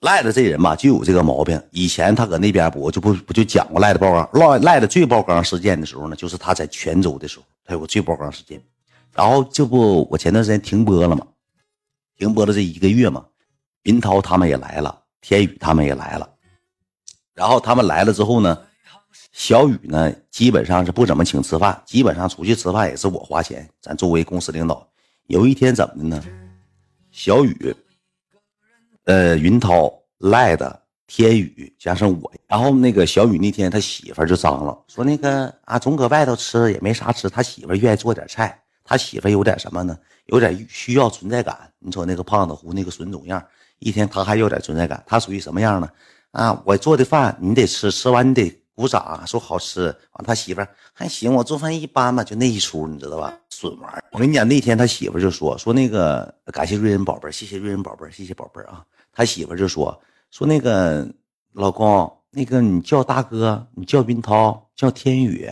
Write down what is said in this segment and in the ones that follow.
赖子这人吧，就有这个毛病。以前他搁那边不，我就不不就讲过赖子爆缸，赖赖子最爆缸事件的时候呢，就是他在泉州的时候，他有个最爆缸事件。然后这不，我前段时间停播了嘛，停播了这一个月嘛，林涛他们也来了，天宇他们也来了。然后他们来了之后呢，小雨呢，基本上是不怎么请吃饭，基本上出去吃饭也是我花钱。咱作为公司领导，有一天怎么的呢？小雨。呃，云涛、赖的、天宇加上我，然后那个小雨那天他媳妇就张了，说那个啊，总搁外头吃也没啥吃，他媳妇愿意做点菜，他媳妇有点什么呢？有点需要存在感。你瞅那个胖子胡那个损种样，一天他还要点存在感，他属于什么样呢？啊，我做的饭你得吃，吃完你得鼓掌说好吃。完他媳妇还行，我做饭一般嘛，就那一出，你知道吧？损玩儿。我跟你讲，那天他媳妇就说说那个感谢瑞恩宝贝谢谢瑞恩宝贝谢谢宝贝啊。他媳妇就说说那个老公，那个你叫大哥，你叫云涛，叫天宇，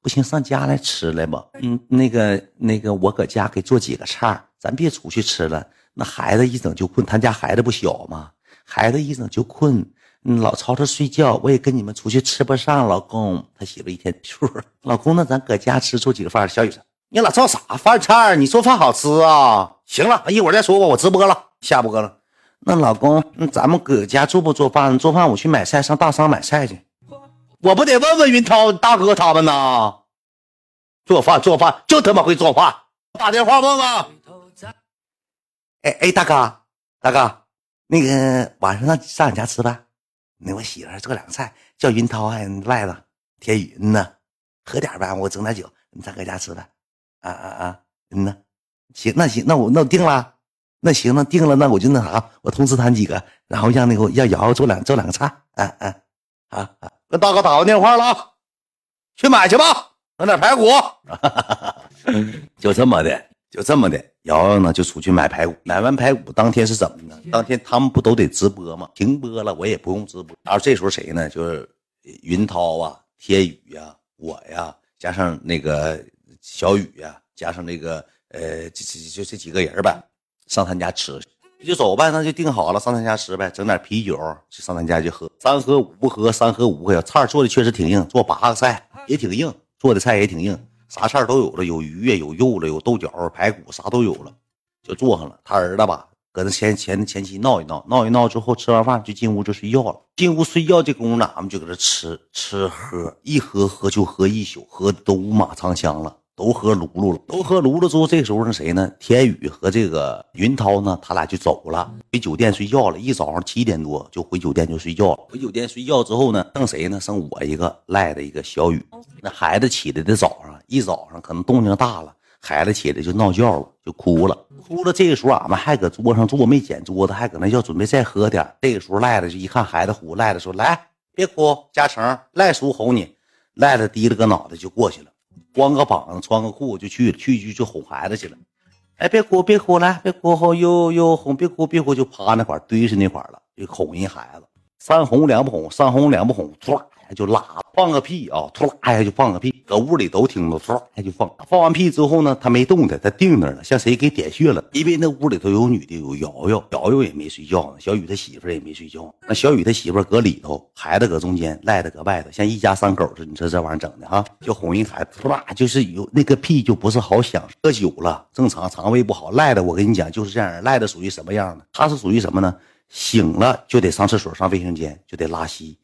不行上家来吃来吧。嗯，那个那个我搁家给做几个菜，咱别出去吃了。那孩子一整就困，他家孩子不小吗？孩子一整就困，老吵吵睡觉，我也跟你们出去吃不上。老公，他媳妇一天说，老公，那咱搁家吃做几个饭。小雨说，你老做啥饭菜？你做饭好吃啊？行了，一会儿再说吧，我直播了，下播了。那老公，那咱们搁家做不做饭？做饭我去买菜，上大商买菜去。我不得问问云涛大哥他们呐？做饭做饭就他妈会做饭。打电话问问。哎哎，大哥大哥，那个晚上上上俺家吃饭，那我媳妇做两个菜，叫云涛还赖子天宇呢，喝点呗，我整点酒，你咱搁家吃呗。啊啊啊，嗯呐，行那行那我那我定了。那行，那定了，那我就那啥，我通知他几个，然后让那个让瑶瑶做两做两个菜，嗯嗯，啊啊，跟大哥打个电话了，去买去吧，整点排骨，就这么的，就这么的，瑶瑶呢就出去买排骨，买完排骨当天是怎么呢？当天他们不都得直播吗？停播了，我也不用直播。然后这时候谁呢？就是云涛啊，天宇呀，我呀，加上那个小雨呀，加上那个呃，就就就这几个人呗。上他家吃，就走呗，那就定好了，上他家吃呗，整点啤酒，就上他家去喝，三喝五不喝，三喝五喝。菜做的确实挺硬，做八个菜也挺硬，做的菜也挺硬，啥菜都有了，有鱼呀，有肉了，有豆角、排骨，啥都有了，就做上了。他儿子吧，搁那前前前妻闹一闹，闹一闹之后，吃完饭就进屋就睡觉了。进屋睡觉这功夫，俺们就搁这吃吃喝，一喝喝就喝一宿，喝的都五马长枪了。都喝噜噜了，都喝噜噜之后，这时候是谁呢？天宇和这个云涛呢，他俩就走了，回酒店睡觉了。一早上七点多就回酒店就睡觉了。回酒店睡觉之后呢，剩谁呢？剩我一个赖的一个小雨。那孩子起来的早上，一早上可能动静大了，孩子起来就闹觉了，就哭了。哭了，这个时候俺们还搁桌上坐，没捡桌子，还搁那要准备再喝点。这个时候赖子就一看孩子哭，赖子说：“来，别哭，嘉诚，赖叔哄你。”赖子低了个脑袋就过去了。光个膀子，穿个裤就去了，去去就哄孩子去了。哎，别哭，别哭，来，别哭，后又又哄，别哭，别哭，就趴那块堆是那块了，就哄人孩子。三哄两不哄，三哄两不哄，唰。就拉放个屁啊，突啦一下就放个屁，搁屋里都听着，突啦一下就放。放完屁之后呢，他没动弹，他定那儿了，像谁给点穴了。因为那屋里头有女的，有瑶瑶，瑶瑶也没睡觉呢。小雨他媳妇也没睡觉。那小雨他媳妇搁里头，孩子搁中间，赖子搁外头，像一家三口似的。你说这玩意儿整的哈，就哄一孩子，突啦就是有那个屁就不是好响。喝酒了，正常肠胃不好，赖的我跟你讲就是这样，赖的属于什么样的？他是属于什么呢？醒了就得上厕所，上卫生间就得拉稀。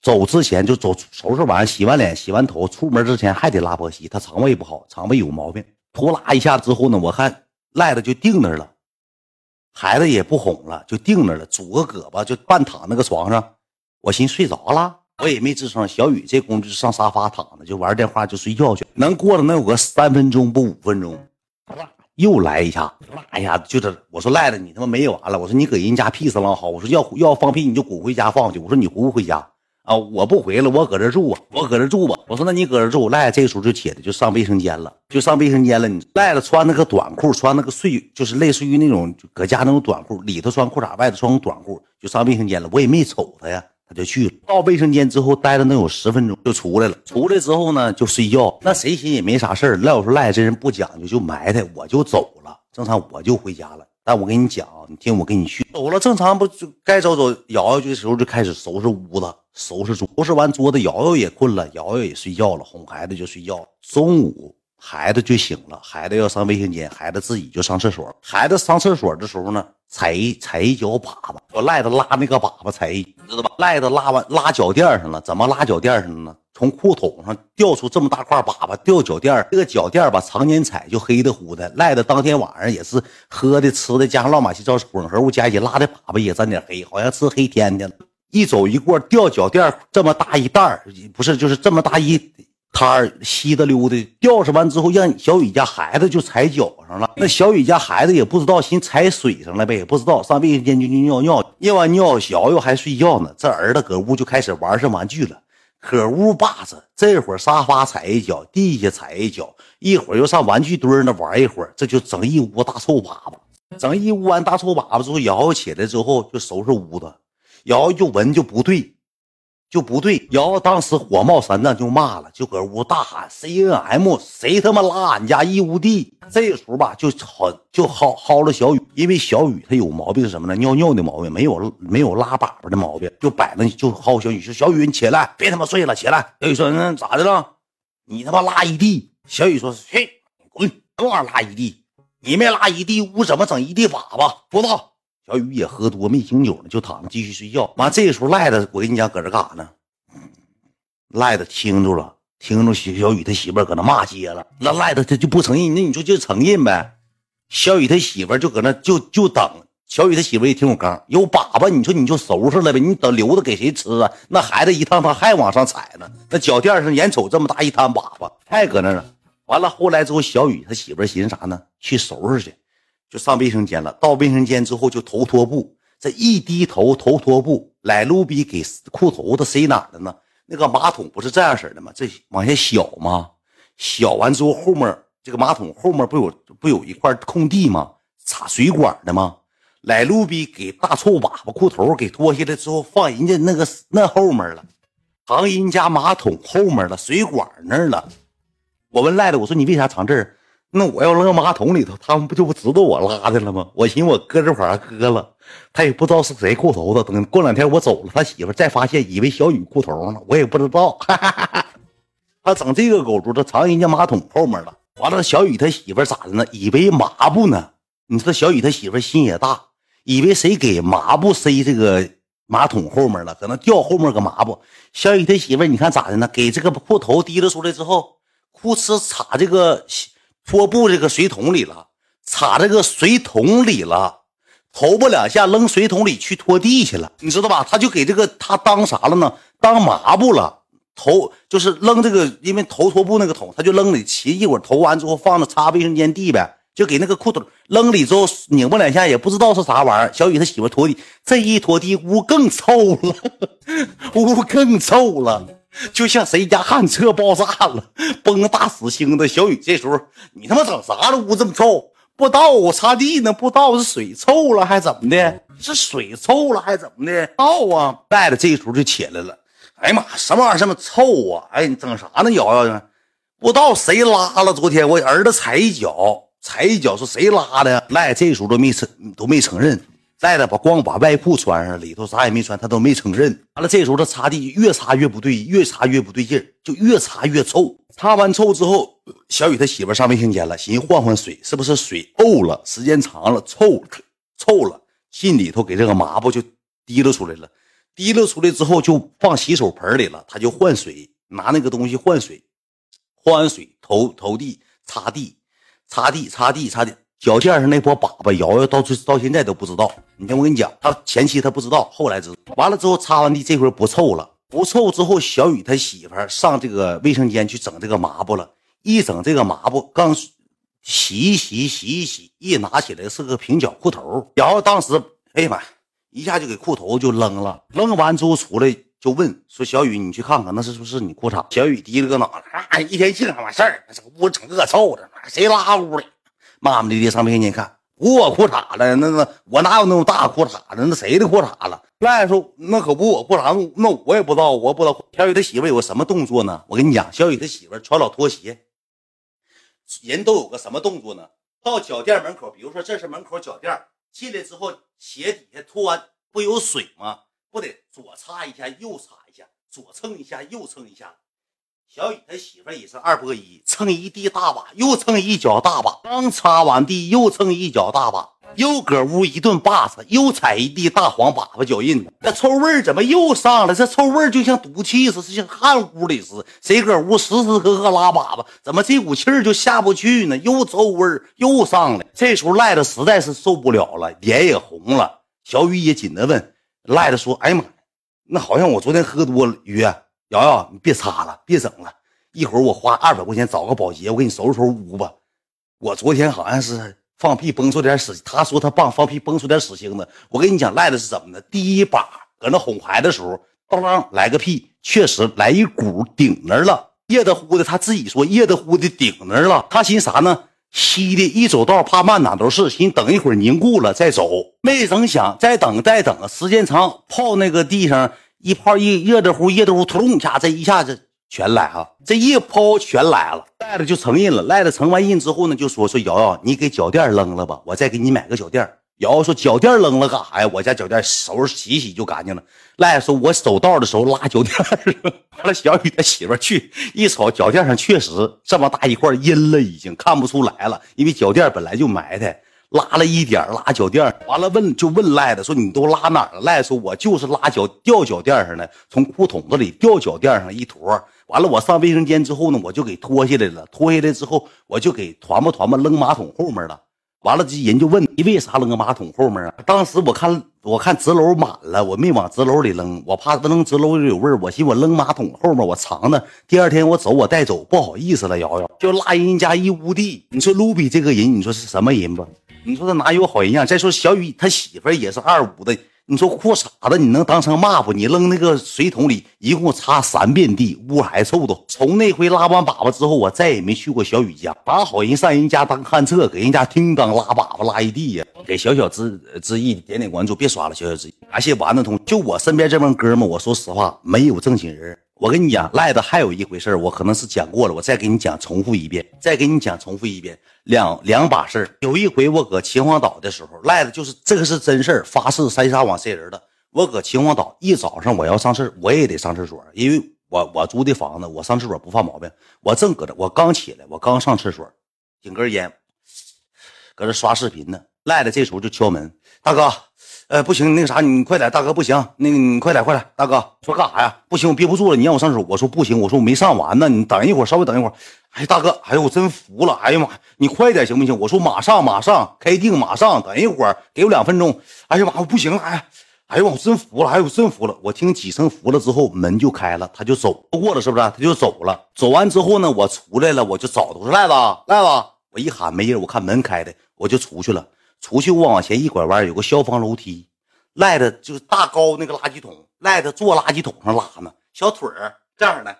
走之前就走收拾完洗完脸洗完头出门之前还得拉波稀，他肠胃不好，肠胃有毛病。呼啦一下之后呢，我看赖子就定那儿了，孩子也不哄了，就定那儿了，拄个胳膊就半躺那个床上。我寻睡着了，我也没吱声。小雨这功夫上沙发躺着，就玩电话就睡觉去。能过了能有个三分钟不五分钟，又来一下，啦一下就是我说赖子你他妈没完了，我说你搁人家屁死浪好，我说要要放屁你就滚回家放去，我说你回不回家？啊！我不回了，我搁这住啊，我搁这住吧。我说那你搁这住，赖这个时候就起来就上卫生间了，就上卫生间了。你赖了穿那个短裤，穿那个睡就是类似于那种搁家那种短裤，里头穿裤衩，外头穿短裤，就上卫生间了。我也没瞅他呀，他就去了。到卫生间之后待了能有十分钟，就出来了。出来之后呢，就睡觉。那谁寻也没啥事儿。赖我说赖这人不讲究，就埋汰，我就走了。正常我就回家了。但我跟你讲，你听我跟你去走了，正常不就该走走。瑶瑶这时候就开始收拾屋子，收拾桌，收拾完桌子，瑶瑶也困了，瑶瑶也睡觉了，哄孩子就睡觉。中午孩子就醒了，孩子要上卫生间，孩子自己就上厕所。孩子上厕所的时候呢，踩一踩一脚粑粑，我赖着拉那个粑粑踩，你知道吧？赖着拉完拉脚垫上了，怎么拉脚垫上了呢？从裤筒上掉出这么大块粑粑，掉脚垫这个脚垫吧，常年踩就黑的乎的。赖的当天晚上也是喝的、吃的，加上乱码七糟混合物加一起，拉的粑粑也沾点黑，好像吃黑天的了。一走一过掉脚垫这么大一袋不是就是这么大一摊儿，稀的溜的掉上完之后，让小雨家孩子就踩脚上了。那小雨家孩子也不知道，寻踩水上了呗，也不知道上卫生间尿尿，尿完尿，小友还睡觉呢，这儿子搁屋就开始玩上玩具了。可屋霸着，这会儿沙发踩一脚，地下踩一脚，一会儿又上玩具堆那玩一会儿，这就整一屋大臭粑粑。整一屋完大臭粑粑之后，瑶瑶起来之后就收拾屋子，瑶瑶就闻就不对。就不对，瑶瑶当时火冒三丈就骂了，就搁屋大喊 “C N M”，谁他妈拉俺家一屋地？这时候吧，就薅就薅薅了小雨，因为小雨他有毛病是什么呢？尿尿的毛病，没有没有拉粑粑的毛病，就摆那就薅小雨，说小雨你起来，别他妈睡了，起来。小雨说那咋的了？你他妈拉一地。小雨说去，你滚，什么玩意拉一地？你没拉一地，屋怎么整一地粑粑？不知道。小雨也喝多没醒酒呢，就躺着继续睡觉。完，这个时候赖子，我跟你讲，搁这干啥呢？赖子听着了，听着小小雨他媳妇搁那骂街了。那赖子他就不承认，那你说就承认呗？小雨他媳妇就搁那就就等。小雨他媳妇也挺有刚，有粑粑，你说你就收拾了呗？你等留着给谁吃啊？那孩子一趟他还往上踩呢，那脚垫上眼瞅这么大一摊粑粑，还搁那呢。完了，后来之后，小雨他媳妇寻思啥呢？去收拾去。就上卫生间了，到卫生间之后就头拖布，这一低头头拖布，来卢比给裤头子塞哪了呢？那个马桶不是这样式的吗？这往下小吗？小完之后后面这个马桶后面不有不有一块空地吗？插水管的吗？来卢比给大臭粑粑裤头给脱下来之后放人家那个那后面了，藏人家马桶后面了，水管那儿了。我问赖子，我说你为啥藏这儿？那我要扔马桶里头，他们不就不知道我拉的了吗？我寻思我搁这块儿搁了，他也不知道是谁裤头子。等过两天我走了，他媳妇再发现，以为小雨裤头呢，我也不知道。他整这个狗猪，他藏人家马桶后面了。完了，小雨他媳妇咋的呢？以为抹布呢？你说小雨他媳妇心也大，以为谁给抹布塞这个马桶后面了？可能掉后面个抹布。小雨他媳妇你看咋的呢？给这个裤头提溜出来之后，裤哧插这个。拖布这个水桶里了，插这个水桶里了，头不两下扔水桶里去拖地去了，你知道吧？他就给这个他当啥了呢？当抹布了，头就是扔这个，因为头拖布那个桶，他就扔里，骑一会儿投完之后放着擦卫生间地呗，就给那个裤头扔里之后拧巴两下，也不知道是啥玩意儿。小雨他媳妇拖地，这一拖地屋更臭了，屋更臭了。就像谁家旱车爆炸了，崩个大死星子。小雨这时候，你他妈整啥了？屋这么臭，不知道我擦地呢，不知道是水臭了还怎么的？是水臭了还怎么的？倒啊！赖子这时候就起来了。哎呀妈，什么玩意儿这么臭啊？哎，你整啥呢？瑶瑶呢？不知道谁拉了？昨天我儿子踩一脚，踩一脚是谁拉的？赖这时候都没承都没承认。赖子把光把外裤穿上，里头啥也没穿，他都没承认。完了，这时候他擦地越擦越不对，越擦越不对劲就越擦越臭。擦完臭之后，小雨他媳妇上卫生间了，寻思换换水，是不是水沤了？时间长了，臭臭了，进里头给这个抹布就滴溜出来了。滴溜出来之后，就放洗手盆里了。他就换水，拿那个东西换水，换完水投投地，擦地，擦地，擦地，擦地。脚垫上那波粑粑，瑶瑶到最到现在都不知道。你听我跟你讲，他前期他不知道，后来知。完了之后擦完地，这回不臭了，不臭之后，小雨他媳妇上这个卫生间去整这个抹布了。一整这个抹布，刚洗一洗，洗一洗，一拿起来是个平角裤头。瑶瑶当时，哎呀妈，一下就给裤头就扔了。扔完之后出来就问说：“小雨，你去看看，那是不是你裤衩？”小雨低了个脑袋，啊，一天净他妈事儿，这屋整恶臭的，谁拉屋里？骂骂咧咧上卫生间看，捂我裤衩了，那那我哪有那么大裤衩子？那谁的裤衩了？赖说那可不我裤衩子，那我也不知道，我不知道。小雨他媳妇有个什么动作呢？我跟你讲，小雨他媳妇穿老拖鞋，人都有个什么动作呢？到脚垫门口，比如说这是门口脚垫，进来之后鞋底下脱完不有水吗？不得左擦一下，右擦一下，左蹭一下，右蹭一下。小雨他媳妇也是二波一，蹭一地大把，又蹭一脚大把，刚擦完地又蹭一脚大把，又搁屋一顿霸子，又踩一地大黄粑粑脚印子。这臭味怎么又上了？这臭味就像毒气似的，像汗屋里似的。谁搁屋时时刻刻拉粑粑，怎么这股气儿就下不去呢？又臭味又上来。这时候赖子实在是受不了了，脸也红了。小雨也紧的问赖子说：“哎呀妈，那好像我昨天喝多了，雨。”瑶瑶，你别擦了，别整了。一会儿我花二百块钱找个保洁，我给你收拾收拾屋吧。我昨天好像是放屁崩出点屎，他说他放放屁崩出点屎星子。我跟你讲，赖的是怎么的？第一把搁那哄孩子的时候，当当来个屁，确实来一股顶那儿了，热的乎的。他自己说热的乎的顶那儿了。他寻啥呢？稀的一走道怕慢哪都是，寻等一会儿凝固了再走。没成想再等再等，时间长泡那个地上。一泡一热的乎，热的乎，突隆一下，这一下子全来哈，这一泡全来了，赖子就成印了。赖子成完印之后呢，就说说瑶瑶，你给脚垫扔了吧，我再给你买个脚垫。瑶瑶说脚垫扔了干啥呀？我家脚垫收拾洗洗就干净了。赖子说，我走道的时候拉脚垫 完了，小雨他媳妇去一瞅，脚垫上确实这么大一块阴了，已经看不出来了，因为脚垫本来就埋汰。拉了一点拉脚垫完了问就问赖的说你都拉哪了？赖说我就是拉脚掉脚垫上的，从裤筒子里掉脚垫上一坨。完了我上卫生间之后呢，我就给脱下来了。脱下来之后我就给团吧团吧扔马桶后面了。完了这人就问你为啥扔马桶后面啊？当时我看我看纸篓满了，我没往纸篓里扔，我怕扔直楼有味儿。我寻我扔马桶后面我藏着，第二天我走我带走，不好意思了。瑶瑶就拉人家一屋地。你说卢比这个人，你说是什么人吧？你说他哪有好人样？再说小雨他媳妇也是二五的，你说裤衩子你能当成抹布？你扔那个水桶里，一共擦三遍地，屋还臭的。从那回拉完粑粑之后，我再也没去过小雨家。把好人上人家当旱厕，给人家叮当拉粑粑拉一地呀！给小小之之意点点关注，别刷了，小小之意，感谢丸子同。就我身边这帮哥们，我说实话，没有正经人。我跟你讲，赖子还有一回事我可能是讲过了，我再给你讲，重复一遍，再给你讲，重复一遍，两两把事有一回我搁秦皇岛的时候，赖子就是这个是真事儿，发誓三沙网塞人的。我搁秦皇岛一早上我要上厕，我也得上厕所，因为我我租的房子，我上厕所不犯毛病。我正搁这，我刚起来，我刚上厕所，点根烟，搁这刷视频呢。赖子这时候就敲门，大哥。呃，不行，那个啥，你快点，大哥，不行，那个你快点，快点，大哥，说干啥呀？不行，我憋不住了，你让我上手。我说不行，我说我没上完呢，你等一会儿，稍微等一会儿。哎，大哥，哎呦，我真服了，哎呀妈，你快点行不行？我说马上，马上开定，马上，等一会儿，给我两分钟。哎呀妈，我不行了，哎，哎呀妈，我真服了，哎呦，我真服了。我听几声服了之后，门就开了，他就走不过了，是不是？他就走了。走完之后呢，我出来了，我就找他，我说赖子，赖子，我一喊没人，我看门开的，我就出去了。出去我往前一拐弯，有个消防楼梯，赖的就是大高那个垃圾桶，赖的坐垃圾桶上拉呢，小腿儿这样的，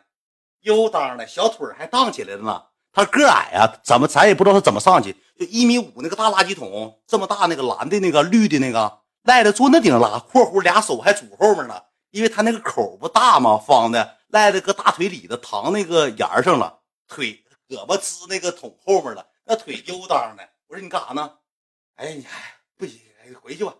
悠当的，小腿还荡起来了呢。他个矮啊，怎么咱也不知道他怎么上去，就一米五那个大垃圾桶，这么大那个蓝的那个绿的那个，赖的坐那顶拉，括弧俩手还拄后面呢，因为他那个口不大嘛，方的，赖的搁大腿里头躺那个沿上了，腿胳膊支那个桶后面了，那腿悠当的。我说你干啥呢？哎，你还不行，回去吧。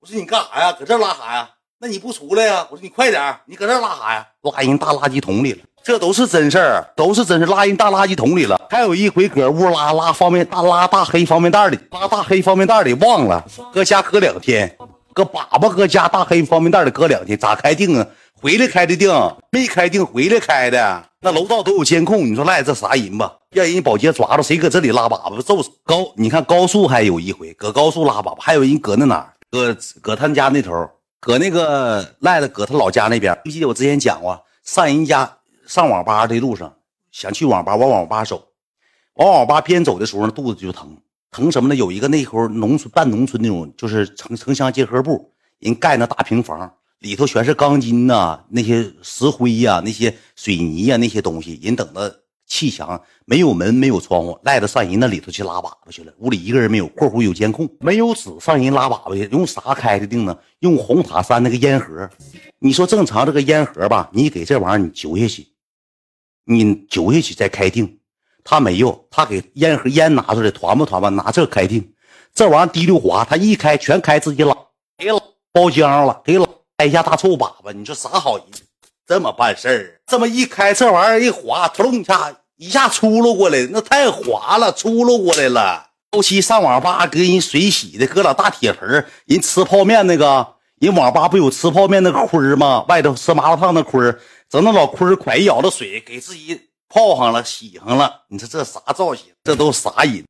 我说你干啥呀？搁这拉啥呀？那你不出来呀？我说你快点，你搁这拉啥呀？拉人大垃圾桶里了，这都是真事儿，都是真事拉人大垃圾桶里了。还有一回搁屋拉拉方便大拉大黑方便袋里，拉大黑方便袋里忘了，搁家搁两天，搁粑粑搁家大黑方便袋里搁两天，咋开定啊？回来开的定，没开定回来开的。那楼道都有监控，你说赖这啥人吧？让人保洁抓着，谁搁这里拉粑粑揍死高？你看高速还有一回，搁高速拉粑粑，还有人搁那哪儿？搁搁他家那头，搁那个赖子搁他老家那边。记得我之前讲过，上人家上网吧的路上，想去网吧，往网吧走，往网吧边走的时候呢，肚子就疼，疼什么呢？有一个那会农村半农村那种，就是城城乡结合部，人盖那大平房，里头全是钢筋呐，那些石灰呀，那些水泥呀，那些东西，人等着。砌墙没有门，没有窗户，赖着上人那里头去拉粑粑去了。屋里一个人没有，括弧有监控，没有纸上人拉粑粑去，用啥开的定呢？用红塔山那个烟盒。你说正常这个烟盒吧，你给这玩意儿你揪下去，你揪下去再开定。他没有，他给烟盒烟拿出来团吧团吧，拿这开定。这玩意儿滴溜滑，他一开全开自己拉，给拉包浆了，给拉开一下大臭粑粑。你说啥好人？这么办事儿？这么一开，这玩意儿一滑，咚一下一下出溜过来，那太滑了，出溜过来了。后期上网吧给人水洗的，搁老大铁盆人吃泡面那个，人网吧不有吃泡面那个坤吗？外头吃麻辣烫那坤整那老坤快一舀子水给自己泡上了，洗上了。你说这啥造型？这都啥人？